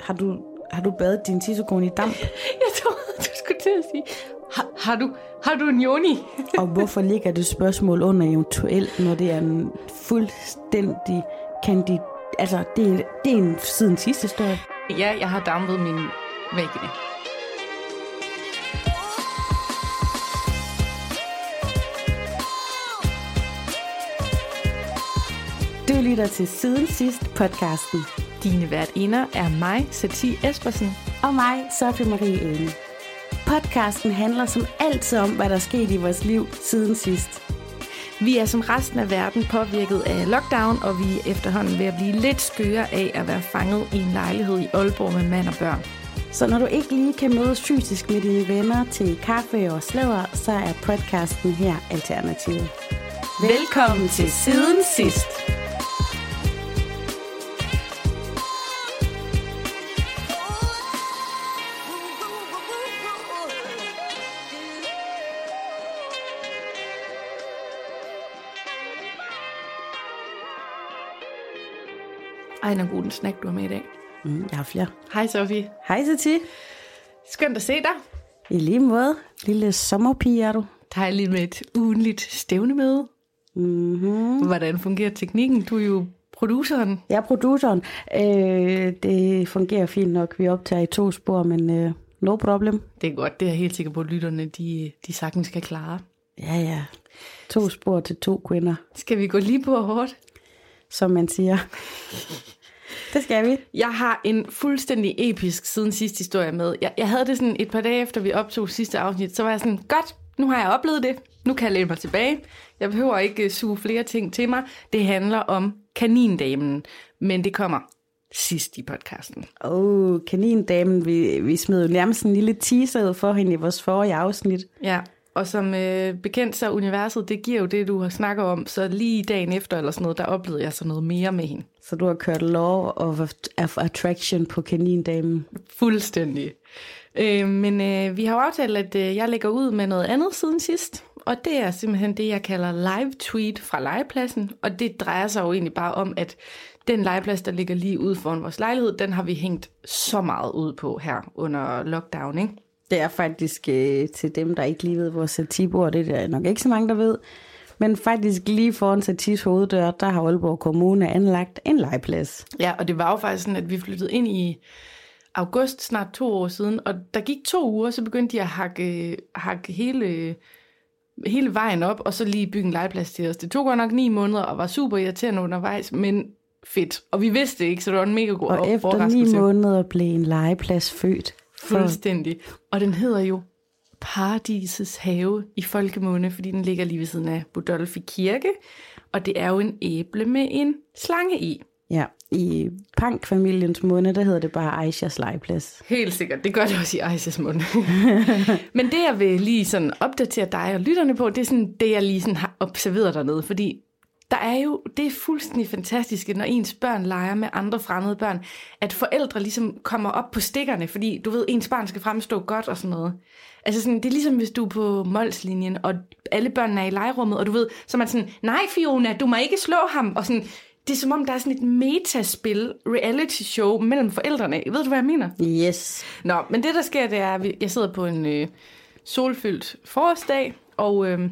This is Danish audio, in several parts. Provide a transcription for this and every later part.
Har du, har du badet din tissekone i damp? Jeg tror, du skulle til at sige, har, har, du, har du en joni? Og hvorfor ligger det spørgsmål under eventuelt, når det er en fuldstændig kandid... Altså, det er, det er en siden sidste historie. Ja, jeg har dampet min væggene. Du lytter til Siden Sidst podcasten. Dine værtinder er mig, Satie Espersen. Og mig, Sofie Marie Ene. Podcasten handler som altid om, hvad der er sket i vores liv siden sidst. Vi er som resten af verden påvirket af lockdown, og vi er efterhånden ved at blive lidt skøre af at være fanget i en lejlighed i Aalborg med mand og børn. Så når du ikke lige kan mødes fysisk med dine venner til kaffe og slæver, så er podcasten her alternativet. Velkommen til Siden Sidst. Ej, en god snack, du har med i dag. Mm, jeg har flere. Hej, Sofie. Hej, Sati. Skønt at se dig. I lige måde. Lille sommerpige er du. Dejligt med et ugenligt stævnemøde. Mm-hmm. Hvordan fungerer teknikken? Du er jo produceren. Jeg er produceren. Øh, det fungerer fint nok. Vi optager i to spor, men øh, no problem. Det er godt. Det er jeg helt sikker på, at lytterne de, de sagtens skal klare. Ja, ja. To spor til to kvinder, Skal vi gå lige på hårdt? som man siger. Det skal vi. Jeg har en fuldstændig episk siden sidste historie med. Jeg, jeg havde det sådan et par dage efter, vi optog sidste afsnit, så var jeg sådan, godt, nu har jeg oplevet det. Nu kan jeg læne mig tilbage. Jeg behøver ikke øh, suge flere ting til mig. Det handler om kanindamen, men det kommer sidst i podcasten. Åh, oh, kanindamen, vi, vi smed jo nærmest en lille teaser ud for hende i vores forrige afsnit. Ja, og som øh, bekendt så universet, det giver jo det, du har snakket om. Så lige dagen efter eller sådan noget, der oplevede jeg så noget mere med hende. Så du har kørt Law of, of Attraction på kanindamen. Fuldstændig. Øh, men øh, vi har jo aftalt, at øh, jeg lægger ud med noget andet siden sidst. Og det er simpelthen det, jeg kalder live tweet fra legepladsen. Og det drejer sig jo egentlig bare om, at den legeplads, der ligger lige ude foran vores lejlighed, den har vi hængt så meget ud på her under lockdown, ikke? Det er faktisk øh, til dem, der ikke lige ved, hvor Sati bor. Det er der nok ikke så mange, der ved. Men faktisk lige foran Satis hoveddør, der har Aalborg Kommune anlagt en legeplads. Ja, og det var jo faktisk sådan, at vi flyttede ind i august, snart to år siden, og der gik to uger, så begyndte de at hakke, hakke hele, hele vejen op, og så lige bygge en legeplads til os. Det tog godt nok ni måneder, og var super irriterende undervejs, men fedt. Og vi vidste det ikke, så det var en mega god Og efter ni måneder blev en legeplads født. Fuldstændig. Og den hedder jo Paradisets have i folkemunde, fordi den ligger lige ved siden af Budolfi Kirke. Og det er jo en æble med en slange i. ja, i Pank-familiens måned, der hedder det bare Aishas legeplads. Helt sikkert. Det gør det også i Eises mund. Men det, jeg vil lige sådan opdatere dig og lytterne på, det er sådan det, jeg lige sådan har observeret dernede. Fordi der er jo, det er fuldstændig fantastisk, når ens børn leger med andre fremmede børn, at forældre ligesom kommer op på stikkerne, fordi du ved, ens barn skal fremstå godt og sådan noget. Altså sådan, det er ligesom, hvis du er på målslinjen, og alle børnene er i legerummet, og du ved, så er man sådan, nej Fiona, du må ikke slå ham, og sådan, det er som om, der er sådan et metaspil, reality show mellem forældrene. Ved du, hvad jeg mener? Yes. Nå, men det der sker, det er, at jeg sidder på en øh, solfyldt forårsdag, og øh,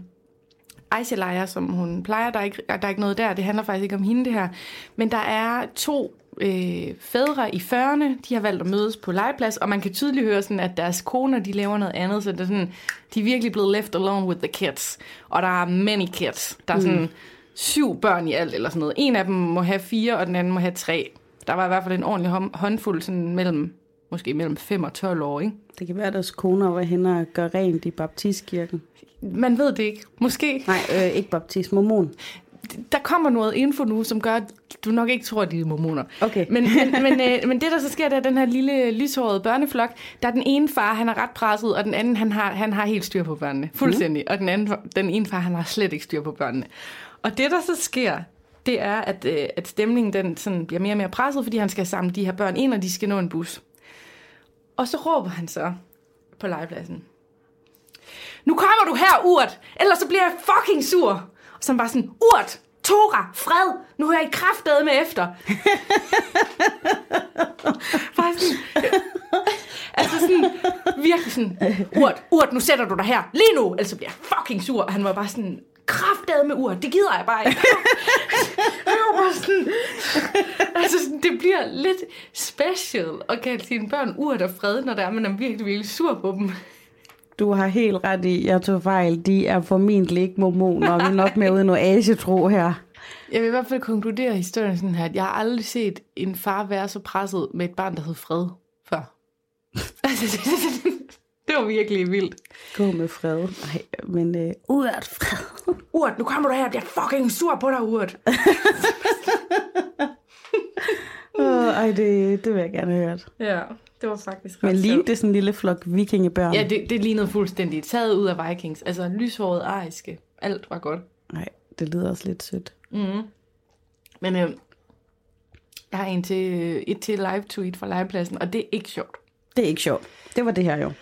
Leger, som hun plejer. Der er, ikke, der er ikke noget der, det handler faktisk ikke om hende det her. Men der er to øh, fædre i 40'erne, de har valgt at mødes på legeplads, og man kan tydeligt høre, sådan, at deres koner, de laver noget andet, så det er sådan, de er virkelig blevet left alone with the kids. Og der er many kids. Der er sådan syv børn i alt, eller sådan noget. En af dem må have fire, og den anden må have tre. Der var i hvert fald en ordentlig hånd- håndfuld sådan mellem, måske mellem 5 og 12 år, ikke? Det kan være, at deres koner var henne og gør rent i baptistkirken. Man ved det ikke. Måske. Nej, øh, ikke baptist, mormon. Der kommer noget info nu, som gør, at du nok ikke tror, at de er mormoner. Okay. Men, men, men, øh, men det, der så sker, det er den her lille lyshårede børneflok. Der er den ene far, han er ret presset, og den anden, han har, han har helt styr på børnene. Fuldstændig. Mm. Og den, anden, den ene far, han har slet ikke styr på børnene. Og det, der så sker, det er, at, øh, at stemningen den sådan bliver mere og mere presset, fordi han skal samle de her børn ind, og de skal nå en bus. Og så råber han så på legepladsen. Nu kommer du her, Urt! Ellers så bliver jeg fucking sur! Og så han bare sådan, Urt! Tora! Fred! Nu hører I kraftede med efter! bare sådan, altså sådan, virkelig sådan, Urt, Urt, nu sætter du dig her, lige nu! Ellers så bliver jeg fucking sur! Og han var bare sådan, kraftedet med Urt, det gider jeg bare ikke. jeg var sådan, altså sådan, det bliver lidt special at kalde sine børn Urt og fred, når der er, man er virkelig, virkelig sur på dem. Du har helt ret i, jeg tog fejl. De er formentlig ikke mormoner, og vi er nok med uden noget asetro her. Jeg vil i hvert fald konkludere historien sådan her, at jeg har aldrig set en far være så presset med et barn, der hed Fred, før. Altså, det, var virkelig vildt. Gå med fred. Nej, men øh, uret fred. Urt, nu kommer du her, jeg bliver fucking sur på dig, Urt. Oh, ej, det, det vil jeg gerne have hørt. Ja, det var faktisk ret Men lige sjovt. det er sådan en lille flok vikingebørn. Ja, det, det lignede fuldstændig taget ud af Vikings. Altså lyshåret ariske. Alt var godt. Nej, det lyder også lidt sødt. Mm. Men øh, jeg har en til, et til live tweet fra legepladsen, og det er ikke sjovt. Det er ikke sjovt. Det var det her jo.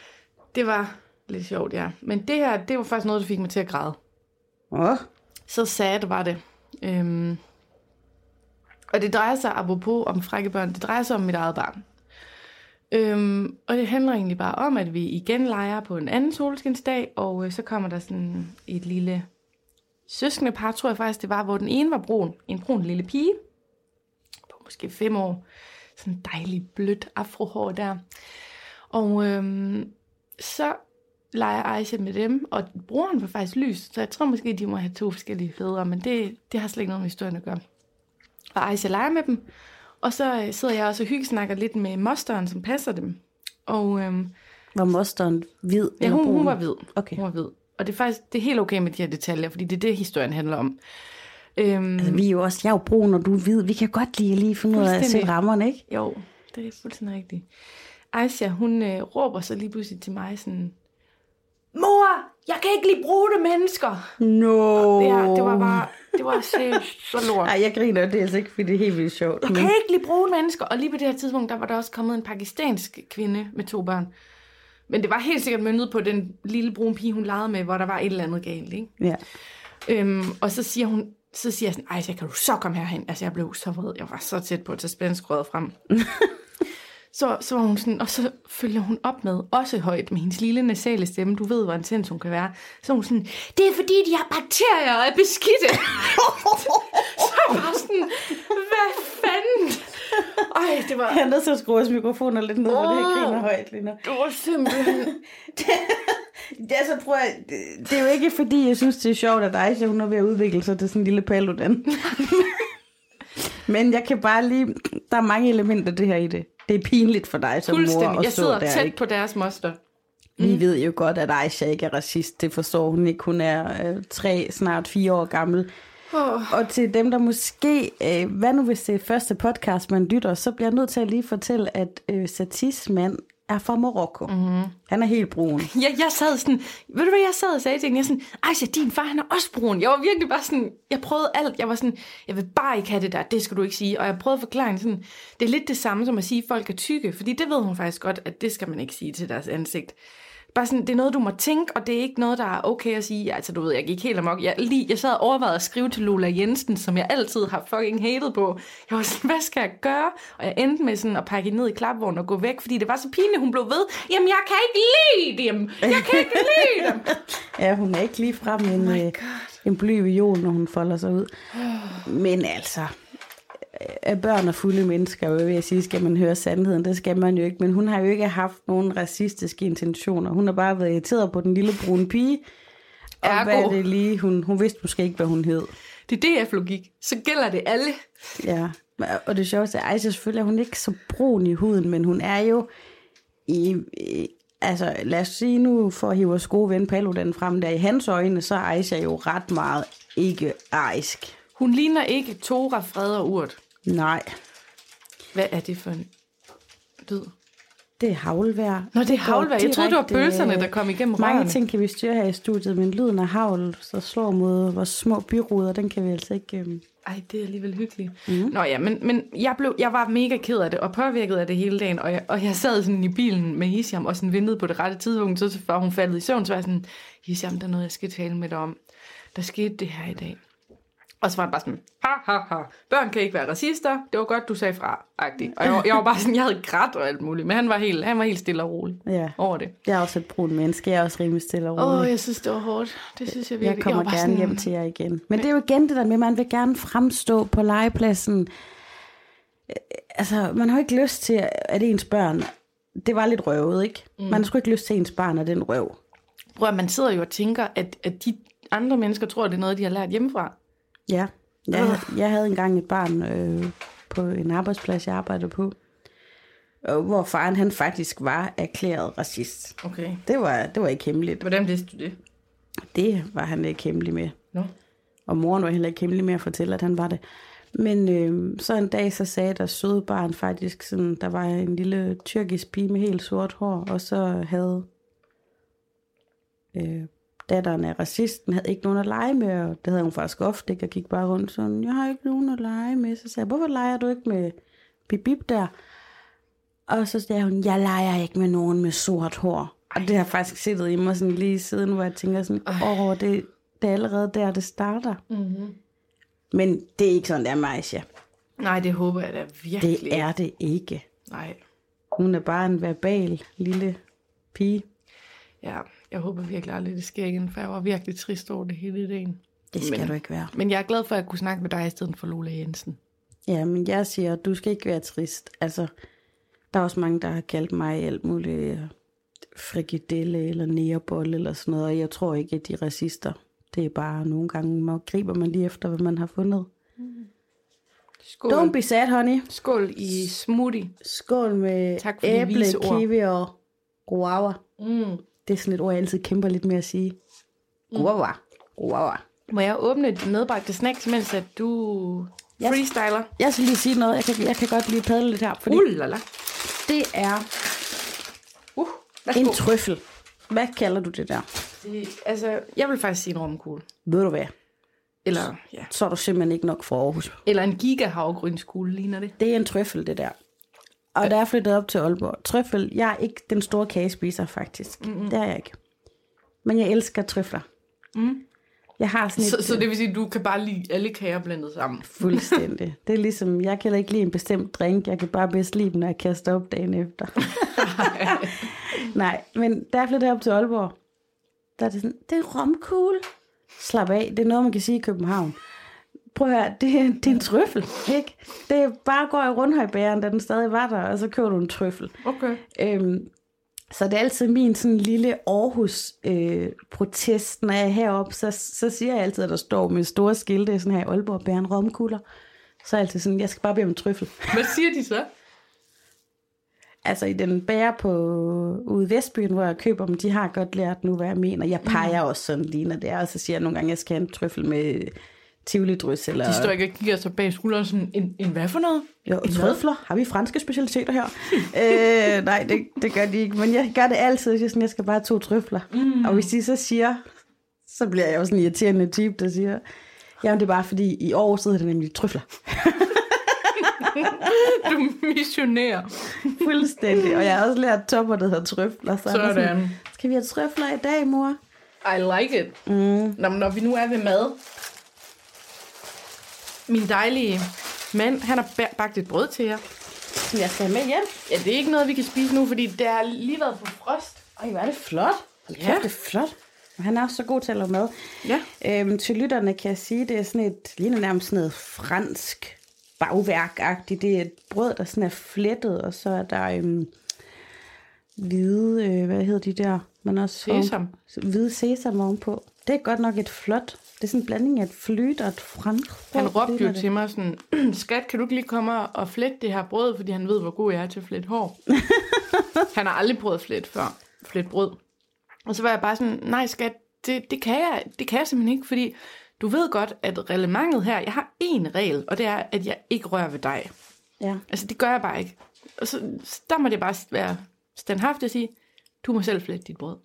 Det var lidt sjovt, ja. Men det her, det var faktisk noget, der fik mig til at græde. Åh, oh, Så sad var det. Øhm, og det drejer sig, apropos om frække børn, det drejer sig om mit eget barn. Øhm, og det handler egentlig bare om, at vi igen leger på en anden solskinsdag, og øh, så kommer der sådan et lille søskende par, tror jeg faktisk det var, hvor den ene var brun, en brun lille pige, på måske fem år, sådan dejlig blødt afrohår der. Og øhm, så leger Aisha med dem, og broren var faktisk lys, så jeg tror måske, de må have to forskellige fædre, men det, det har slet ikke noget med historien at gøre. Og Aisha leger med dem, og så øh, sidder jeg også og hyggesnakker lidt med mosteren, som passer dem. Og øhm, var mosteren hvid? ja, hun, hun var hvid. Okay. Hun var hvid. Og det er faktisk det er helt okay med de her detaljer, fordi det er det, historien handler om. Øhm, Altså, vi er jo også, jeg er jo brun, og du er hvid. Vi kan godt lide at lige finde ud af at se rammerne, ikke? Jo, det er fuldstændig rigtigt. Aisha, hun øh, råber så lige pludselig til mig sådan, Mor, jeg kan ikke lide brune mennesker. No. Det, er, det var bare, det var seriøst så lort. Ej, jeg griner, det er altså ikke, fordi det er helt vildt sjovt. Jeg Men kan ikke lide brune mennesker. Og lige på det her tidspunkt, der var der også kommet en pakistansk kvinde med to børn. Men det var helt sikkert møntet på den lille brune pige, hun legede med, hvor der var et eller andet galt, ikke? ja. Øhm, og så siger hun, så siger jeg sådan, ej, så kan du så komme herhen. Altså, jeg blev så vred. Jeg var så tæt på at tage spændskrøret frem. så, så var hun sådan, og så følger hun op med, også højt med hendes lille nasale stemme, du ved, hvor intens hun kan være. Så hun sådan, det er fordi, de har bakterier og er beskidte. så jeg sådan, hvad fanden? Ej, det var, Jeg er nødt til at skrue vores mikrofoner lidt ned, for det her Åh. griner højt lige nu. det var simpelthen... Det er så, tror jeg, det, det er jo ikke fordi, jeg synes, det er sjovt, at Aisha, hun er ved at udvikle sig til sådan en lille paludan. Men jeg kan bare lige, der er mange elementer det her i det. Det er pinligt for dig som mor at Jeg sidder der, tæt ikke? på deres moster. Vi ved jo godt, at Aisha ikke er racist. Det forstår hun ikke. Hun er øh, tre, snart fire år gammel. Oh. Og til dem, der måske, øh, hvad nu hvis det er første podcast, man lytter, så bliver jeg nødt til at lige fortælle, at øh, Satis mand er fra Marokko. Mm-hmm. Han er helt brun. Jeg, jeg sad sådan, ved du hvad jeg sad og sagde til hende? Jeg sådan, Aisha, din far han er også brun. Jeg var virkelig bare sådan, jeg prøvede alt. Jeg var sådan, jeg vil bare ikke have det der, det skal du ikke sige. Og jeg prøvede at forklare hende sådan, det er lidt det samme som at sige, at folk er tykke. Fordi det ved hun faktisk godt, at det skal man ikke sige til deres ansigt. Bare sådan, det er noget, du må tænke, og det er ikke noget, der er okay at sige. Altså, du ved, jeg gik helt amok. Jeg, lige, jeg sad og overvejede at skrive til Lola Jensen, som jeg altid har fucking hated på. Jeg var sådan, hvad skal jeg gøre? Og jeg endte med sådan at pakke ned i klapvognen og gå væk, fordi det var så pinligt, hun blev ved. Jamen, jeg kan ikke lide dem. Jeg kan ikke lide dem. Ja, hun er ikke lige frem en, Oh øh, en bly viol, når hun folder sig ud. Men altså, at børn er fulde mennesker, vil jeg sige, skal man høre sandheden, det skal man jo ikke. Men hun har jo ikke haft nogen racistiske intentioner. Hun har bare været irriteret på den lille brune pige. Og Ergo. hvad er det lige? Hun, hun vidste måske ikke, hvad hun hed. Det er DF-logik. Så gælder det alle. Ja, og det sjoveste er, at selvfølgelig er hun ikke så brun i huden, men hun er jo i, i altså lad os sige nu, for at hive vores gode ven Paludan frem der, i hans øjne, så er Aisha jo ret meget ikke arisk. Hun ligner ikke Tora, Fred og Urt. Nej, Hvad er det for en lyd? det er havlvejr. Nå, det er havlvejr. Jeg troede, det var direkte, bølserne, øh, der kom igennem Mange rørene. ting kan vi styre her i studiet, men lyden af havl, så slår mod vores små byruder, den kan vi altså ikke... Øhm... Ej, det er alligevel hyggeligt. Mm. Nå ja, men, men jeg, blev, jeg var mega ked af det, og påvirket af det hele dagen, og jeg, og jeg sad sådan i bilen med Hisham, og sådan ventede på det rette tidspunkt, så var hun faldet i søvn, så var jeg sådan, Hisham, der er noget, jeg skal tale med dig om. Der skete det her i dag. Og så var han bare sådan, ha, ha, ha, børn kan ikke være racister, det var godt, du sagde fra, agtigt. Og jeg, var- jeg var bare sådan, jeg havde grædt og alt muligt, men han var helt, han var helt stille og rolig Ja. over det. Jeg er også et brun menneske. Jeg er også rimelig stille og Åh, rolig. oh, jeg synes, det var hårdt. Det synes jeg virkelig. Jeg kommer var gerne sådan, hjem til jer igen. Men det er jo igen det der med, at man vil gerne fremstå på legepladsen. Øh, Altså, man har jo ikke lyst til, at ens børn... Det var lidt røvet, ikke? Mm. Man har sgu ikke lyst til, at ens barn er den røv. Prøv at man sidder jo og tænker, at, at de andre mennesker tror, at det er noget, de har lært hjemmefra. Ja. Jeg, jeg havde engang et barn øh, på en arbejdsplads, jeg arbejdede på, og hvor faren han faktisk var erklæret racist. Okay. Det var, det var ikke hemmeligt. Hvordan vidste du det? Det var han ikke hemmelig med. Nå. Og moren var heller ikke hemmelig med at fortælle, at han var det. Men øh, så en dag, så sagde der søde barn faktisk, sådan, der var en lille tyrkisk pige med helt sort hår, og så havde øh, datteren af racisten, havde ikke nogen at lege med, og det havde hun faktisk ofte, ikke, og gik bare rundt sådan, jeg har ikke nogen at lege med. Så sagde jeg, hvorfor leger du ikke med Bip Bip der? Og så sagde hun, jeg leger ikke med nogen med sort hår. Og det har faktisk siddet i mig sådan lige siden, hvor jeg tænker sådan, åh, det, det er allerede der, det starter. Mm-hmm. Men det er ikke sådan, det er Maisha. Nej, det håber jeg da virkelig. Det er det ikke. Nej. Hun er bare en verbal lille pige. Ja, jeg håber virkelig aldrig, det sker igen, for jeg var virkelig trist over det hele dagen. Det skal Men- du ikke være. Men jeg er glad for, at jeg kunne snakke med dig i stedet for Lola Jensen. Ja, men jeg siger, du skal ikke være trist. Altså, der er også mange, der har kaldt mig alt muligt øh, frikadelle eller nærbolle eller sådan noget, og jeg tror ikke, at de er racister. Det er bare nogle gange, man griber man lige efter, hvad man har fundet. Skål. Don't be sad, honey. Skål i smoothie. Skål med Tak for æble, kiwi og guava. Mm. Det er sådan et ord, jeg altid kæmper lidt med at sige. Guava. Guava. Må jeg åbne et medbragte snacks, mens at du freestyler? Jeg skal lige sige noget. Jeg kan, jeg kan godt lige padle lidt her, fordi Ulala. det er Uh, en trøffel. Hvad kalder du det der? Det, altså, jeg vil faktisk sige en romkugle. Ved du hvad? Eller, ja. Så er du simpelthen ikke nok fra Aarhus. Eller en gigahavgrynskugle, ligner det. Det er en trøffel, det der. Og der er flyttet op til Aalborg. Trøffel, jeg er ikke den store kagespiser, faktisk. Mm-hmm. Det er jeg ikke. Men jeg elsker trøfler. Mm. Jeg har sådan et... Så, så det vil sige, at du kan bare lide alle kager blandet sammen. Fuldstændig. Det er ligesom, jeg kan ikke lide en bestemt drink, jeg kan bare bedst lide den, når jeg kaster op dagen efter. Nej, men da jeg flyttede op til Aalborg, der er det sådan, det er romkugle. Slap af, det er noget, man kan sige i København. Prøv at høre, det, er- det er en trøffel, ikke? Det bare går i rundhøjbæren, da den stadig var der, og så køber du en trøffel. Okay. Øhm, så det er altid min sådan lille Aarhus-protest, når jeg er heroppe, så, så siger jeg altid, at der står med store skilte, sådan her Aalborg, bæren romkugler. Så er jeg altid sådan, jeg skal bare bede om en trøffel. Hvad siger de så? Altså i den bærer på ude i Vestbyen, hvor jeg køber dem, de har godt lært nu, hvad jeg mener. Jeg peger mm. også sådan lige, når det er, og så siger jeg nogle gange, at jeg skal have en trøffel med tivoli-drys. Eller... De står ikke og kigger sig bag skulderen sådan, en, en hvad for noget? Jo, trøfler. Har vi franske specialiteter her? øh, nej, det, det gør de ikke. Men jeg gør det altid. Jeg, sådan, jeg skal bare have to trøfler. Mm. Og hvis de så siger, så bliver jeg jo sådan en irriterende type, der siger, jamen det er bare fordi, i år så hedder det nemlig trøfler. Du er missionær. Fuldstændig. Og jeg har også lært topper, der hedder trøfler. Så der Sådan. skal vi have trøfler i dag, mor? I like it. Mm. Nå, men når vi nu er ved mad. Min dejlige mand, han har ba- bagt et brød til jer. Som jeg skal have med hjem. Ja, det er ikke noget, vi kan spise nu, fordi det har lige været på frost. Ej, hvor er det flot. Hold Ja. kæft, det er flot. Han er også så god til at lave mad. Ja. Øhm, til lytterne kan jeg sige, det er sådan et, ligner nærmest sådan noget fransk bagværk-agtigt. Det er et brød, der sådan er flettet, og så er der øhm, hvide, øh, hvad hedder de der? Man også Sesam. oven- hvide sesam ovenpå. Det er godt nok et flot, det er sådan en blanding af et flyt og et fransk. Han råbte jo det. til mig sådan, skat, kan du ikke lige komme og flette det her brød, fordi han ved, hvor god jeg er til at flette hår. han har aldrig prøvet at flette før. Flette brød. Og så var jeg bare sådan, nej skat, det, det, kan jeg, det kan jeg simpelthen ikke, fordi du ved godt, at reglementet her, jeg har én regel, og det er, at jeg ikke rører ved dig. Ja. Altså, det gør jeg bare ikke. Og så, så der må det bare være standhaftigt at sige, du må selv flette dit brød.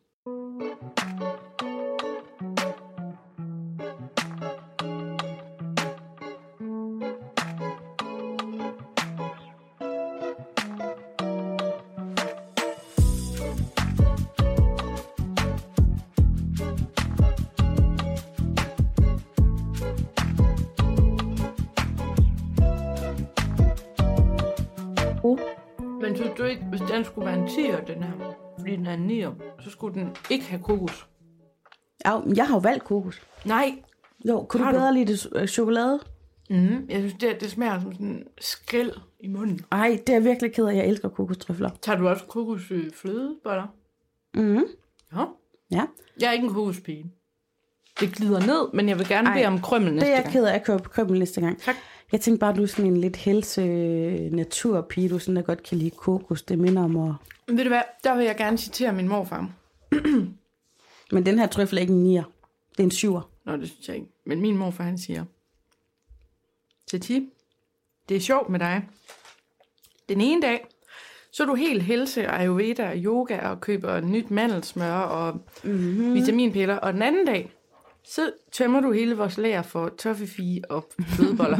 Den skulle være en 10'er, den her. Fordi den er en 9'er. Så skulle den ikke have kokos. Ja, men jeg har jo valgt kokos. Nej. Jo, kunne du du? bedre lide det øh, chokolade? Mm, jeg synes, det, det smager som sådan en skæld i munden. Ej, det er jeg virkelig ked af. Jeg elsker kokostrøfler. Tager du også kokos øh, flødeboller? Mm. Ja. Ja. Jeg er ikke en kokospige. Det glider ned, men jeg vil gerne Ej, bede om krømmel næste Det er jeg gang. ked af at købe krømmel næste gang. Tak. Jeg tænkte bare, at du er sådan en lidt helse naturpige, du sådan der godt kan lide kokos. Det minder om at... Ved du hvad, der vil jeg gerne citere min morfar. Men den her trøffel er ikke en nier. Det er en syver. Nå, det synes jeg ikke. Men min morfar, han siger, Tati, det er sjovt med dig. Den ene dag, så er du helt helse, ayurveda og yoga og køber nyt mandelsmør og mm-hmm. vitaminpiller. Og den anden dag, så tømmer du hele vores lager for toffefi og flødeboller.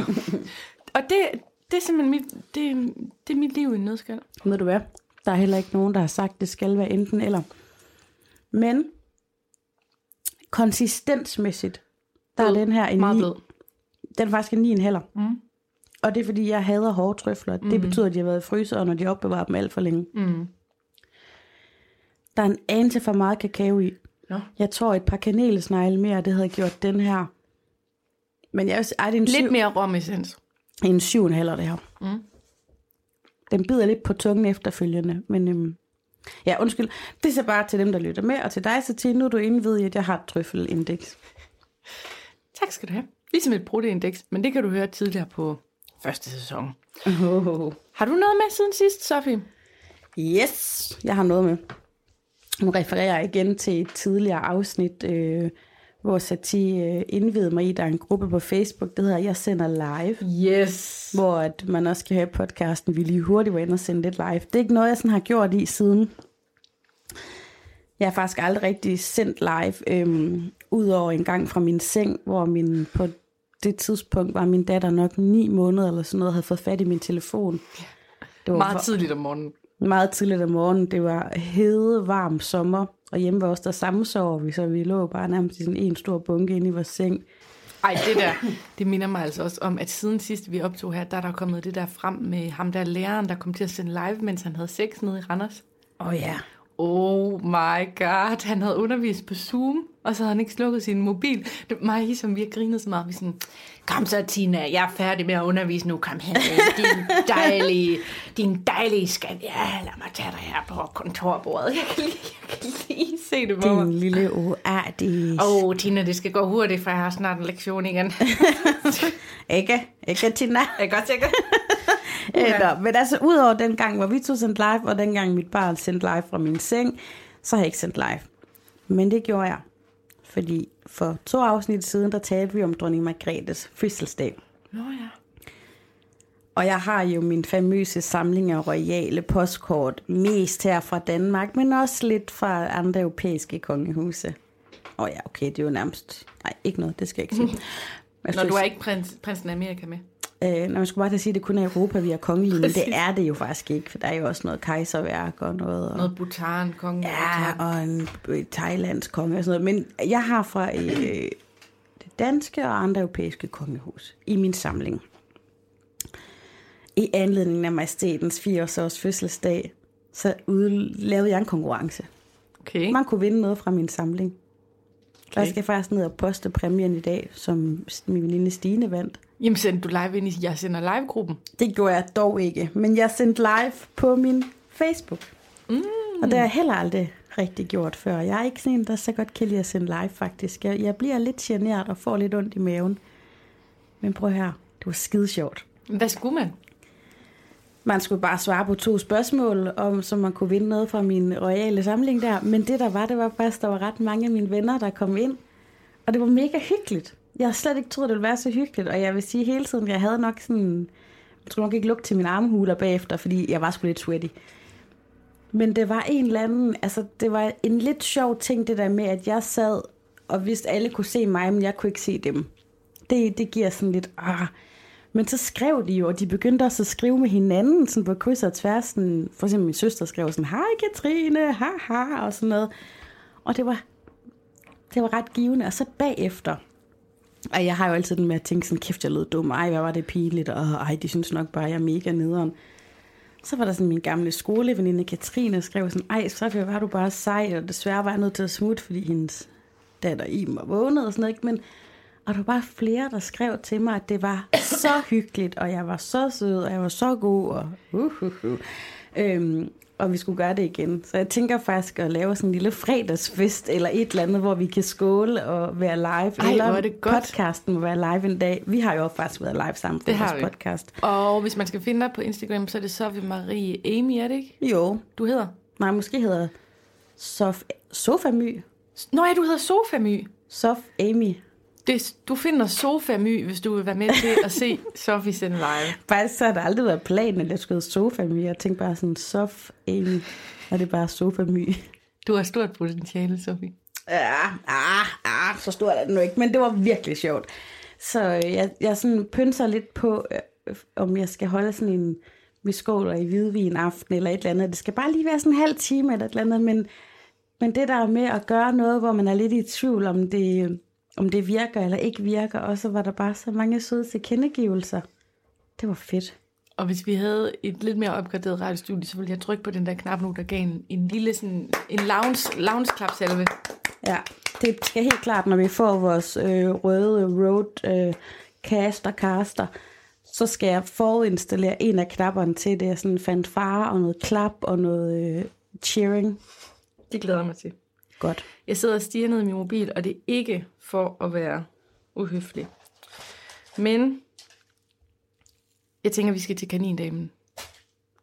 og det, det er simpelthen mit, det, det er mit liv i en nødskal. Ved du hvad? Der er heller ikke nogen, der har sagt, at det skal være enten eller. Men konsistensmæssigt, der er Blød. den her en Meget 9. blød. Den er faktisk en 9 heller. Mm. Og det er fordi, jeg hader hårde trøfler. Det betyder, at de har været i fryseren, når de opbevarer dem alt for længe. Mm. Der er en anelse for meget kakao i. Nå. Jeg tror, et par kanelsnegle mere, det havde gjort den her. Men jeg ej, det er en, Lidt syv, mere romessens. en syv en halv, det her. Mm. Den bider lidt på tungen efterfølgende, men øhm, ja, undskyld. Det er så bare til dem, der lytter med, og til dig, så til nu er du inde ved, at jeg har et trøffelindeks. Tak skal du have. Ligesom et proteindex, men det kan du høre tidligere på første sæson. Oh. Har du noget med siden sidst, Sofie? Yes, jeg har noget med. Nu refererer jeg igen til et tidligere afsnit, øh, hvor Sati øh, indvidede mig i, der er en gruppe på Facebook, der hedder Jeg sender live. Yes. hvor at man også kan høre podcasten, vi lige hurtigt var inde og sende lidt live. Det er ikke noget, jeg sådan har gjort i siden. Jeg har faktisk aldrig rigtig sendt live, øhm, udover en gang fra min seng, hvor min, på det tidspunkt var min datter nok ni måneder eller sådan noget, havde fået fat i min telefon. Det var Meget tidligt om morgenen. Meget tidligt om morgenen. Det var hede, varm sommer, og hjemme var os der samme sover vi, så vi lå bare nærmest i sådan en stor bunke inde i vores seng. Ej, det der, det minder mig altså også om, at siden sidst vi optog her, der er der kommet det der frem med ham der læreren, der kom til at sende live, mens han havde sex nede i Randers. Åh oh, ja. Oh my god, han havde undervist på Zoom, og så havde han ikke slukket sin mobil. Det var mig, som vi har grinet så meget. Vi sådan, kom så Tina, jeg er færdig med at undervise nu. Kom her, din dejlige, din dejlige skat. Ja, lad mig tage dig her på kontorbordet. Jeg kan lige, jeg kan lige se det på mig. Din lille oadis. Åh, oh, Tina, det skal gå hurtigt, for jeg har snart en lektion igen. Ikke? Ikke, Tina? Er godt sikker. Ja. Nå, men altså, udover den gang, hvor vi to sendte live, og den gang mit barn sendte live fra min seng, så har jeg ikke sendt live. Men det gjorde jeg. Fordi for to afsnit siden, der talte vi om dronning Margrethes fødselsdag. Nå ja. Og jeg har jo min famøse samling af royale postkort, mest her fra Danmark, men også lidt fra andre europæiske kongehuse. Åh oh ja, okay, det er jo nærmest... Nej, ikke noget, det skal jeg ikke sige. Jeg Når du er ikke prins, prinsen af Amerika med. Øh, når man skulle bare til at sige, at det kun er Europa, vi er kongelige, men det er det jo faktisk ikke, for der er jo også noget kejserværk og noget... Og, Noget Bhutan, kongen af ja, Bhutan. og en øh, thailandsk konge og sådan noget. Men jeg har fra øh, det danske og andre europæiske kongehus i min samling. I anledning af majestætens 80-års fødselsdag, så ude, lavede jeg en konkurrence. Okay. Man kunne vinde noget fra min samling. Okay. Der skal jeg faktisk ned og poste præmien i dag, som min veninde Stine vandt. Jamen sendte du live ind i Jeg sender live-gruppen? Det gjorde jeg dog ikke, men jeg sendte live på min Facebook. Mm. Og det har jeg heller aldrig rigtig gjort før. Jeg er ikke sådan en, der så godt kan lide at sende live, faktisk. Jeg, jeg bliver lidt generet og får lidt ondt i maven. Men prøv her, det var skide sjovt. Hvad skulle man? Man skulle bare svare på to spørgsmål, om, så man kunne vinde noget fra min royale samling der. Men det der var, det var faktisk, der var ret mange af mine venner, der kom ind. Og det var mega hyggeligt. Jeg havde slet ikke troet, det ville være så hyggeligt. Og jeg vil sige hele tiden, jeg havde nok sådan... Jeg tror nok ikke lugt til mine armhuler bagefter, fordi jeg var sgu lidt sweaty. Men det var en eller anden... Altså, det var en lidt sjov ting, det der med, at jeg sad og vidste, at alle kunne se mig, men jeg kunne ikke se dem. Det, det giver sådan lidt... Ah. Men så skrev de jo, og de begyndte også at skrive med hinanden, sådan på kryds og tværs. Sådan, for eksempel min søster skrev sådan, hej Katrine, haha, og sådan noget. Og det var, det var ret givende. Og så bagefter, og jeg har jo altid den med at tænke sådan, kæft, jeg lød dum. Ej, hvad var det pinligt. Og ej, de synes nok bare, jeg er mega nederen. Så var der sådan min gamle skoleveninde Katrine, skrev sådan, ej, så var du bare sej, og desværre var jeg nødt til at smutte, fordi hendes datter Iben var vågnet og sådan noget, ikke? men og der var bare flere, der skrev til mig, at det var så hyggeligt, og jeg var så sød, og jeg var så god, og uh, uh, uh. Øhm, og vi skulle gøre det igen. Så jeg tænker faktisk at lave sådan en lille fredagsfest, eller et eller andet, hvor vi kan skåle og være live. Ej, eller er det godt. podcasten må være live en dag. Vi har jo faktisk været live sammen på Det vores podcast. Og hvis man skal finde dig på Instagram, så er det ved Marie Amy, er det ikke? Jo, Du hedder? nej, måske hedder Sof Sofamy. Nå ja, du hedder Sofamy. Sof Amy. Det, du finder Sofamy, hvis du vil være med til at se Sofie sende live. Faktisk så har det aldrig været planen, at jeg skulle hedde Sofamy. Jeg tænkte bare sådan, Sof Amy. Og det er bare Sofamy. Du har stort potentiale, Sofie. Ja, ah, ah, så stort er det nu ikke, men det var virkelig sjovt. Så øh, jeg, jeg sådan pynser lidt på, øh, om jeg skal holde sådan en, skåler i hvidvin aften eller et eller andet. Det skal bare lige være sådan en halv time eller et eller andet, men, men det der med at gøre noget, hvor man er lidt i tvivl, om det, om det virker eller ikke virker, og så var der bare så mange søde tilkendegivelser. Det var fedt. Og hvis vi havde et lidt mere opgraderet radiostudie, så ville jeg trykke på den der knap nu, der gav en, en lille sådan, en lounge, lounge klapsalve. Ja, det skal helt klart, når vi får vores øh, røde Road øh, caster caster, så skal jeg forinstallere en af knapperne til det. er Sådan fanfare og noget klap og noget øh, cheering. Det glæder jeg mig til. Godt. Jeg sidder og stiger ned i min mobil, og det er ikke for at være uhøflig. Men jeg tænker, vi skal til kanindamen.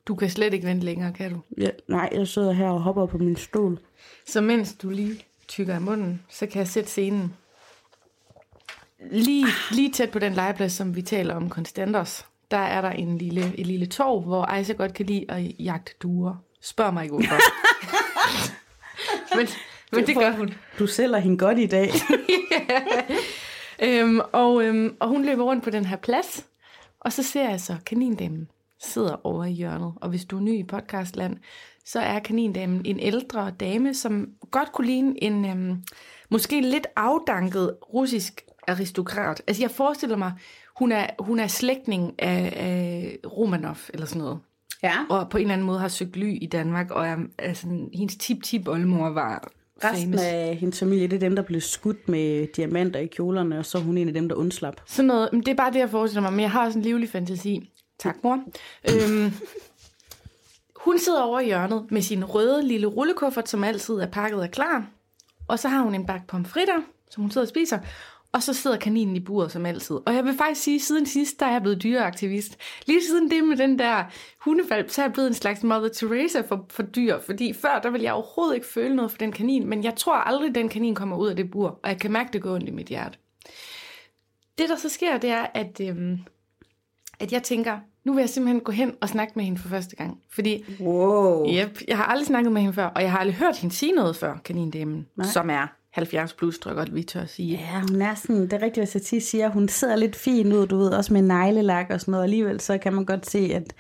Du kan slet ikke vente længere, kan du? Ja, nej, jeg sidder her og hopper på min stol. Så mens du lige tykker i munden, så kan jeg sætte scenen. Lige, lige tæt på den legeplads, som vi taler om konstantos, der er der en lille, et lille torv, hvor Ejsa godt kan lide at jagte duer. Spørg mig ikke hvorfor. men, men det gør hun. Du sælger hende godt i dag. Øhm, og, øhm, og hun løber rundt på den her plads, og så ser jeg så kanindamen sidder over i hjørnet. Og hvis du er ny i podcastland, så er kanindamen en ældre dame, som godt kunne ligne en øhm, måske lidt afdanket russisk aristokrat. Altså jeg forestiller mig, hun er, hun er slægtning af, af Romanov eller sådan noget. Ja. Og på en eller anden måde har søgt ly i Danmark, og er, sådan, hendes tip-tip-oldemor var Resten famous. af hendes familie, det er dem, der blev skudt med diamanter i kjolerne, og så er hun en af dem, der undslap. Sådan noget, men det er bare det, jeg forestiller mig, men jeg har også en livlig fantasi. Tak, mor. øhm, hun sidder over i hjørnet med sin røde lille rullekuffert, som altid er pakket og klar. Og så har hun en bakke pomfritter, som hun sidder og spiser. Og så sidder kaninen i buret som altid. Og jeg vil faktisk sige, at siden sidst, der er jeg blevet dyreaktivist. Lige siden det med den der hundevalp, så er jeg blevet en slags Mother Teresa for, for dyr. Fordi før, der ville jeg overhovedet ikke føle noget for den kanin. Men jeg tror aldrig, den kanin kommer ud af det bur. Og jeg kan mærke, det går ondt i mit hjerte. Det, der så sker, det er, at, øhm, at jeg tænker, nu vil jeg simpelthen gå hen og snakke med hende for første gang. Fordi Wow. Yep, jeg har aldrig snakket med hende før, og jeg har aldrig hørt hende sige noget før, kanindamen, Nej. som er 70 plus, tror jeg godt, vi tør at sige. Ja, hun er sådan, det er rigtigt, hvad Satie siger, hun sidder lidt fin ud, du ved, også med neglelak og sådan noget, alligevel så kan man godt se, at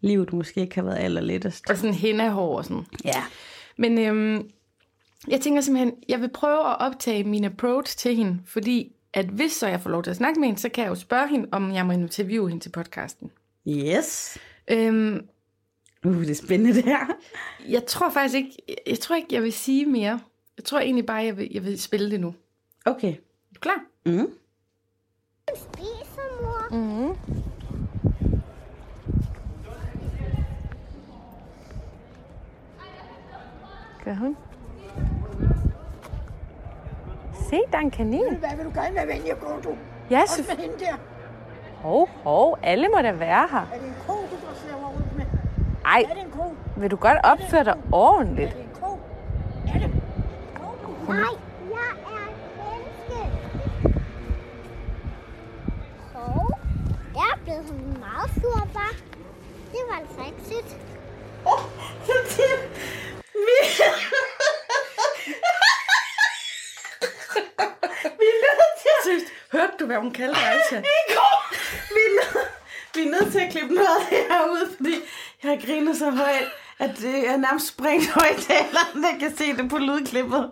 livet måske ikke har været allerlettest. Og sådan hændehår og sådan. Ja. Men øhm, jeg tænker simpelthen, jeg vil prøve at optage min approach til hende, fordi at hvis så jeg får lov til at snakke med hende, så kan jeg jo spørge hende, om jeg må interviewe hende til podcasten. Yes. Øhm, Uh, det er spændende det her. jeg tror faktisk ikke, jeg tror ikke, jeg vil sige mere. Jeg tror egentlig bare, jeg vil, jeg vil spille det nu. Okay. Er du klar? Mm. spiser, mor. Mm. Gør hun? Se, der er en kanin. Hvad vil du gerne være venlig at gå, du? Ja, Også med hende der. hov, hov, alle må da være her. Er det en ko, du går slæver ud med? Ej, Er det en ko? vil du godt opføre dig ordentligt? Er det en ko? Er det? Nej, jeg er menneske. Hov, jeg er blevet sådan meget sur, bare. Det var altså ikke sødt. Seriøst, hørte du, hvad hun kaldte Aisha? Vi er, nødt, vi er nødt til at klippe noget af det her ud, fordi jeg griner så højt, at det er nærmest sprængt højtaleren. Jeg kan se det på lydklippet.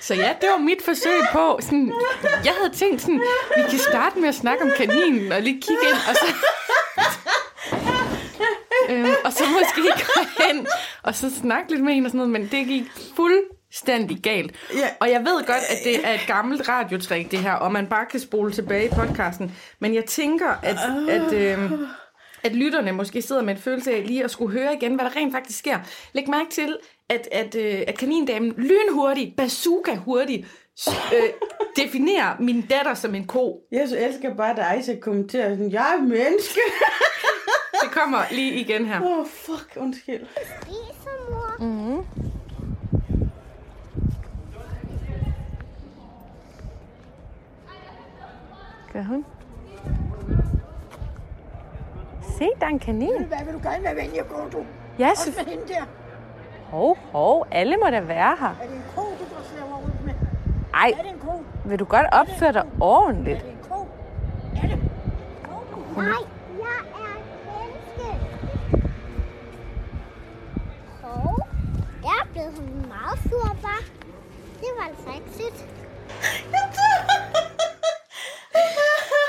Så ja, det var mit forsøg på. Sådan, jeg havde tænkt sådan, vi kan starte med at snakke om kaninen og lige kigge ind, og så... øhm, og så måske gå hen og så snakke lidt med hende og sådan noget, men det gik fuldstændig galt. Ja. Og jeg ved godt, at det er et gammelt radiotrik, det her, og man bare kan spole tilbage i podcasten. Men jeg tænker, at, at, øh, at lytterne måske sidder med en følelse af lige at skulle høre igen, hvad der rent faktisk sker. Læg mærke til, at, at, øh, at kanindamen lynhurtigt, bazooka hurtigt, øh, definerer min datter som en ko. Jeg så elsker bare, da Aisha kommenterer sådan, jeg er menneske. Det kommer lige igen her. Åh, oh, fuck, undskyld. Spiser, mor. Gør hun? Se, der er en kanin. Hvad vil du gerne være venlig at gå, du? Ja, Også med hende der. hov, hov, alle må da være her. Er det en ko, du går slæver rundt med? Ej, Er det en ko? vil du godt opføre dig ordentligt? Er det en ko? Er det? Nej, jeg er menneske. Hov, jeg er blevet sådan meget sur, bare. Det var altså ikke sødt.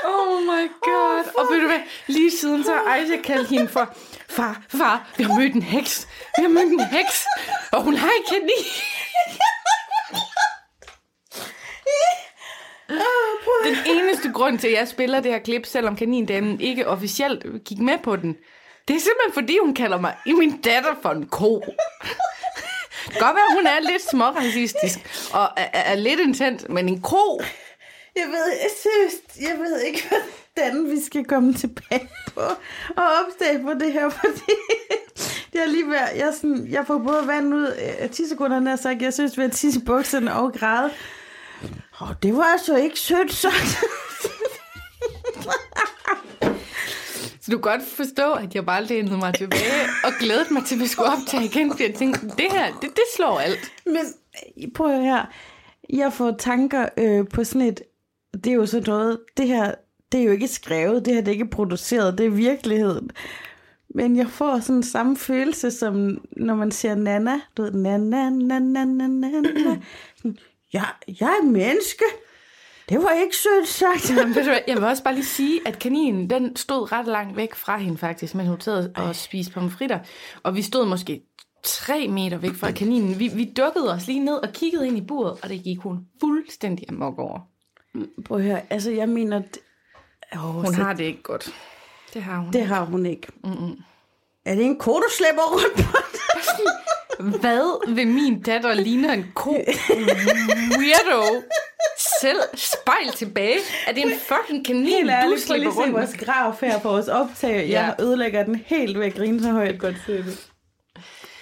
Oh my god. Og ved du hvad, lige siden så Aisha hende for, far, far, vi har mødt en heks. Vi har mødt en heks, og hun har en kanin. Den eneste grund til, at jeg spiller det her klip, selvom kanindamen ikke officielt gik med på den, det er simpelthen fordi, hun kalder mig i min datter for en ko. Godt være, hun er lidt småracistisk og er, er, lidt intens, men en ko, Jeg ved, jeg synes, jeg ved ikke, hvordan vi skal komme tilbage på og opstage på det her, fordi det er lige ved, jeg, sådan, jeg får både vand ud af 10 sekunder, jeg sagt, jeg synes, vi har tisse bukserne og græde. Og det var altså ikke sødt sagt. Så du kan godt forstå, at jeg bare lænede mig tilbage og glædede mig til, at vi skulle optage igen, fordi jeg tænkte, det her, det, det slår alt. Men øh, prøv at her. Jeg får tanker øh, på sådan et... Det er jo sådan noget... Det her, det er jo ikke skrevet. Det her det er ikke produceret. Det er virkeligheden. Men jeg får sådan samme følelse, som når man siger Nana. Du ved, Nana, Nana, Nana, Nana. Sådan, jeg, jeg er menneske. Det var ikke sødt sagt. Men ved du hvad, jeg vil også bare lige sige, at kaninen, den stod ret langt væk fra hende faktisk, men hun sad og spiste pomfritter. Og vi stod måske tre meter væk fra kaninen. Vi, vi dukkede os lige ned og kiggede ind i buret, og det gik hun fuldstændig amok over. Prøv at høre. Altså, jeg mener... Oh, Hun har det ikke godt. Det har hun. Det har hun ikke. Mm-mm. Er det en ko, du slæber rundt på? Hvad ved min datter ligner en ko? Weirdo. Selv spejl tilbage. Er det en fucking kanin, Helt du ærligt, at se rundt med? vores grav her på vores optag. Jeg Ja. ødelægger den helt ved at grine så højt. Godt se det.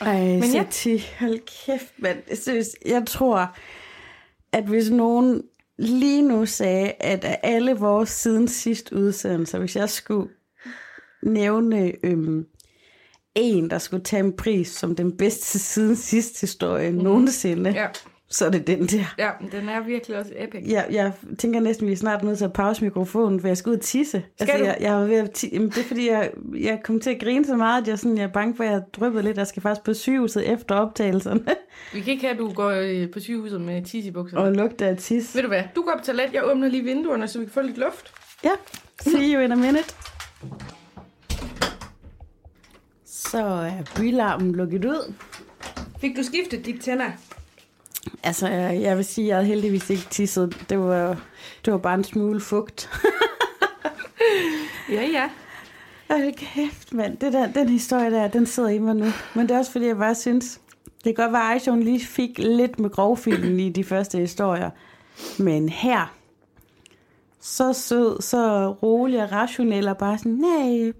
Ej, Men ja. Sati, hold kæft, mand. Jeg, synes, jeg tror, at hvis nogen lige nu sagde, at af alle vores siden sidst udsendelser, hvis jeg skulle nævne øhm, en, der skulle tage en pris som den bedste siden sidst historie mm. nogensinde, ja. Ja, så er det den der. ja, den er virkelig også epic. Jeg, jeg tænker næsten, vi er snart nødt til at pause mikrofonen, for jeg skal ud og tisse. Altså, du? jeg, jeg er ved at ti- Jamen, det er fordi, jeg, jeg kom til at grine så meget, at jeg, sådan, jeg er bange for, at jeg dryppede lidt. Jeg skal faktisk på sygehuset efter optagelserne Vi kan ikke have, at du går øh, på sygehuset med tis i bukserne. og lugter af tis. Ved du hvad? Du går på toilet, jeg åbner lige vinduerne, så vi kan få lidt luft. Ja, see you in a minute. Så er bylarmen lukket ud. Fik du skiftet dit tænder? Altså, jeg vil sige, at jeg heldigvis ikke tisset. Det var, det var bare en smule fugt. Ja, ja. Hold kæft, mand. Det der, den historie der, den sidder i mig nu. Men det er også fordi, jeg bare synes, det kan godt være, at Aisha, hun lige fik lidt med grovfilen i de første historier. Men her, så sød, så rolig og rationel, og bare sådan, nej,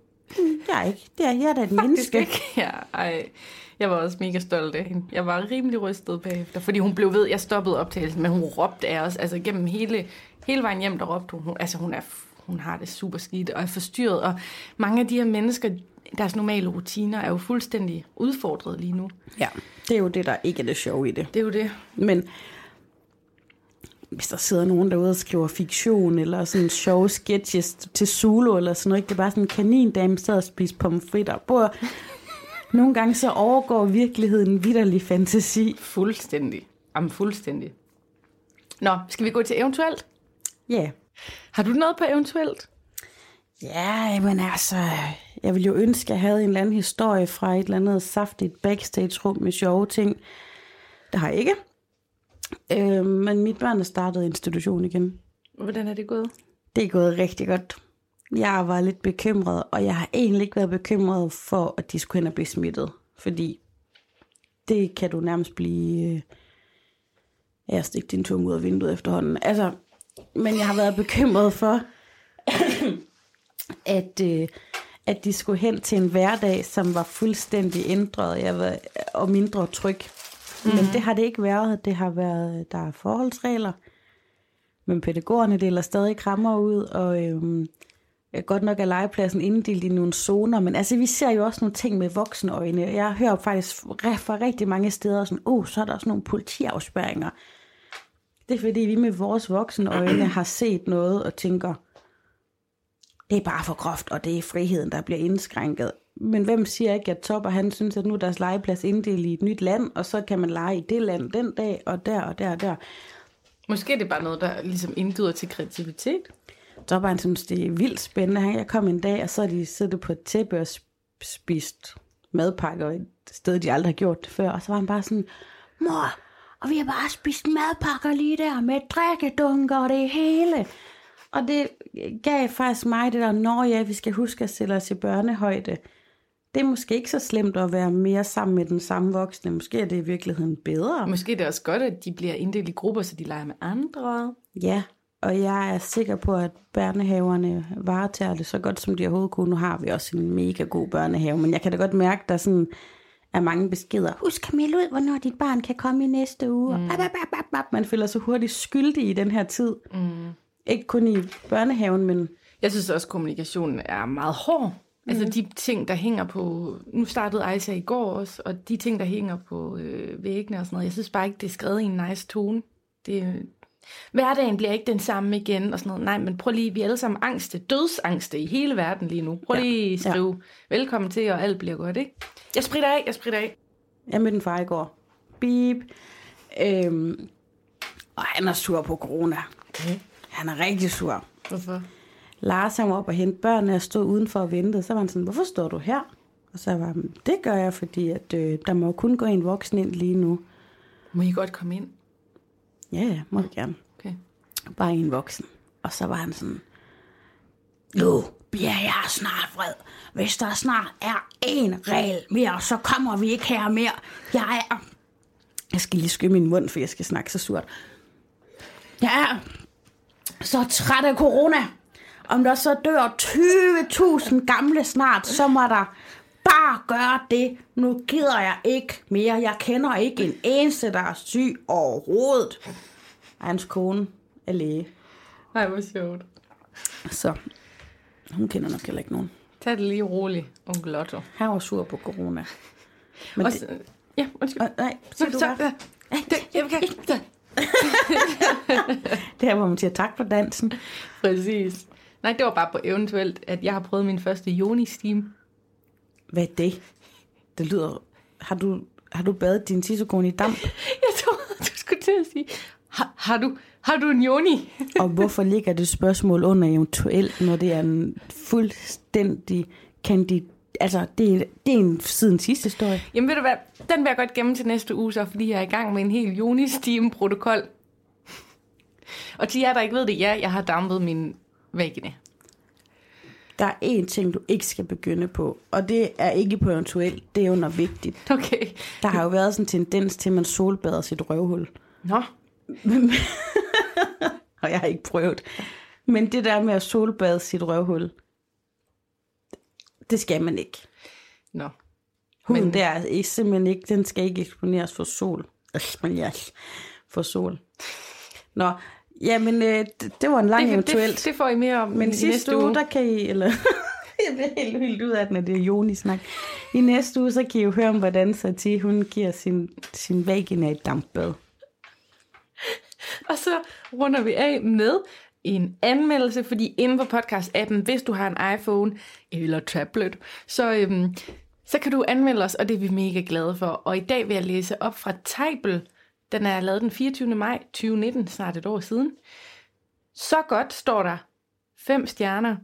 jeg er ikke, det er, jeg er da et menneske. Ikke? Ja, ej. Jeg var også mega stolt af hende. Jeg var rimelig rystet bagefter, fordi hun blev ved, jeg stoppede optagelsen, men hun råbte af os, altså gennem hele, hele vejen hjem, der råbte hun, altså hun, er, hun har det super skidt og er forstyrret, og mange af de her mennesker, deres normale rutiner er jo fuldstændig udfordret lige nu. Ja, det er jo det, der ikke er det sjove i det. Det er jo det. Men hvis der sidder nogen derude og skriver fiktion, eller sådan sjove sketches til Zulu, eller sådan noget, ikke? det er bare sådan en kanindame, der og spiser pomfritter. Bor. Nogle gange så overgår virkeligheden vidderlig fantasi. Fuldstændig. Jamen fuldstændig. Nå, skal vi gå til eventuelt? Ja. Yeah. Har du noget på eventuelt? Ja, men altså, jeg ville jo ønske, at jeg havde en eller anden historie fra et eller andet saftigt backstage-rum med sjove ting. Det har jeg ikke. Øh, men mit børn er startet institution igen. Hvordan er det gået? Det er gået rigtig godt. Jeg var lidt bekymret, og jeg har egentlig ikke været bekymret for, at de skulle hen og blive smittet. Fordi det kan du nærmest blive... Øh, jeg stikke din tunge ud af vinduet efterhånden. Altså, men jeg har været bekymret for, at, øh, at de skulle hen til en hverdag, som var fuldstændig ændret jeg var, og mindre tryg. Mm. Men det har det ikke været. Det har været, der er forholdsregler, men pædagogerne deler stadig krammer ud, og øhm, Øh, godt nok er legepladsen inddelt i nogle zoner, men altså vi ser jo også nogle ting med voksne øjne. Jeg hører faktisk fra rigtig mange steder sådan, oh, så er der også nogle politiafspæringer. Det er fordi, vi med vores voksne øjne har set noget og tænker, det er bare for groft, og det er friheden, der bliver indskrænket. Men hvem siger ikke, at Topper han synes, at nu er deres legeplads inddelt i et nyt land, og så kan man lege i det land den dag, og der og der og der. Måske er det bare noget, der ligesom indgyder til kreativitet. Topper han synes, det er vildt spændende. Jeg kom en dag, og så er de siddet på et tæppe og spist madpakker et sted, de aldrig har gjort det før. Og så var han bare sådan, mor, og vi har bare spist madpakker lige der med drikkedunker og det hele. Og det gav faktisk mig det der, når ja, vi skal huske at sætte os i børnehøjde. Det er måske ikke så slemt at være mere sammen med den samme voksne. Måske er det i virkeligheden bedre. Måske er det også godt, at de bliver inddelt i grupper, så de leger med andre. Ja, og jeg er sikker på, at børnehaverne varetager det så godt, som de overhovedet kunne. Nu har vi også en mega god børnehave, men jeg kan da godt mærke, at der sådan er mange beskeder. Husk at melde ud, hvornår dit barn kan komme i næste uge. Mm. Man føler sig hurtigt skyldig i den her tid. Mm. Ikke kun i børnehaven, men... Jeg synes også, at kommunikationen er meget hård. Mm. Altså de ting, der hænger på... Nu startede Aisha i går også, og de ting, der hænger på øh, væggene og sådan noget. Jeg synes bare ikke, det er skrevet i en nice tone. Det, hverdagen bliver ikke den samme igen og sådan noget. Nej, men prøv lige, vi er alle sammen angste, dødsangste i hele verden lige nu. Prøv lige at skrive ja. velkommen til, og alt bliver godt, ikke? Jeg spritter af, jeg spritter af. Jeg mødte en far i går. Beep. Øhm, og han er sur på corona. Okay. Han er rigtig sur. Hvorfor? Lars han var op og hente børnene og stod udenfor og ventede. Så var han sådan, hvorfor står du her? Og så var han, det gør jeg, fordi at, øh, der må kun gå en voksen ind lige nu. Må I godt komme ind? Ja, ja, må vi gerne. Okay. Bare en voksen. Og så var han sådan, nu bliver jeg snart vred. Hvis der snart er en regel mere, så kommer vi ikke her mere. Jeg er... Jeg skal lige skyde min mund, for jeg skal snakke så surt. Jeg er så træt af corona. Om der så dør 20.000 gamle snart, så må der bare gøre det. Nu gider jeg ikke mere. Jeg kender ikke en eneste, der er syg overhovedet. Hans kone er læge. Nej, hvor sjovt. Så hun kender nok heller ikke nogen. Tag det lige roligt, onkel Otto. Han var sur på corona. Men Også, det, ja, undskyld. Øh, nej, siger du så, bare. Det, jeg kan, det her, hvor man siger tak for dansen. Præcis. Nej, det var bare på eventuelt, at jeg har prøvet min første Joni-steam. Hvad er det? Det lyder... Har du, har du badet din tissekone i damp? Jeg tror, du skulle til at sige, har, har, du, har du en Joni? Og hvorfor ligger det spørgsmål under eventuelt, når det er en fuldstændig kandidat? Altså, det er, det er en siden sidste historie. Jamen ved du hvad, den vil jeg godt gemme til næste uge, så, fordi jeg er i gang med en helt Joni-steam-protokol. Og til jer, der ikke ved det, ja, jeg har dampet min væggene. Der er én ting, du ikke skal begynde på, og det er ikke på eventuelt, det er under vigtigt. Okay. Der har jo været sådan en tendens til, at man solbader sit røvhul. Nå. og jeg har ikke prøvet. Men det der med at solbade sit røvhul, det skal man ikke. Nå. Huden Men... der er simpelthen ikke, den skal ikke eksponeres for sol. Eksponeres for sol. Nå, jamen øh, det, det var en lang det, eventuelt. Det, det får I mere om Men i sidste næste uge, uge. der kan I, eller jeg bliver helt vildt ud af den, at det er Joni-snak. I næste uge, så kan I jo høre om, hvordan Satie, hun giver sin, sin vagina et dampbad. Og så runder vi af med en anmeldelse, fordi inde på podcast-appen, hvis du har en iPhone eller tablet, så, øhm, så kan du anmelde os, og det er vi mega glade for. Og i dag vil jeg læse op fra Tejbel Den er lavet den 24. maj 2019, snart et år siden. Så godt står der. Fem stjerner.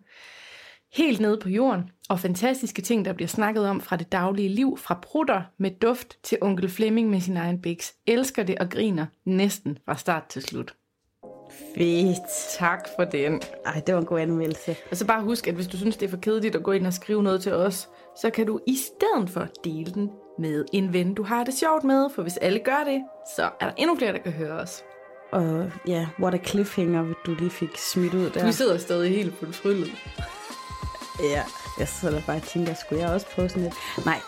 Helt nede på jorden, og fantastiske ting, der bliver snakket om fra det daglige liv, fra prutter med duft til onkel Flemming med sin egen biks. Elsker det og griner næsten fra start til slut. Fedt. Tak for den. Ej, det var en god anmeldelse. Og så bare husk, at hvis du synes, det er for kedeligt at gå ind og skrive noget til os, så kan du i stedet for dele den med en ven, du har det sjovt med. For hvis alle gør det, så er der endnu flere, der kan høre os. Og ja, what a cliffhanger, du lige fik smidt ud der. Du sidder stadig helt fortryllet. Ja, jeg sidder bare og tænker, skulle jeg også prøve sådan lidt? Nej.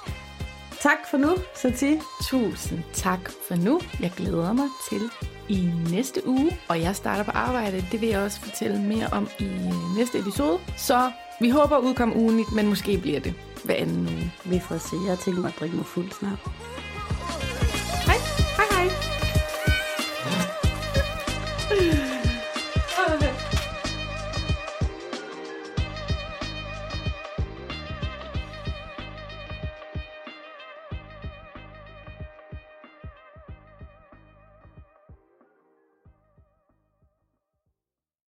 Tak for nu, Sati. Tusind tak for nu. Jeg glæder mig til i næste uge, og jeg starter på arbejde. Det vil jeg også fortælle mere om i næste episode. Så vi håber at udkomme ugenligt, men måske bliver det hver anden uge. Vi får se. Jeg tænker mig at drikke mig fuld snart. Hej.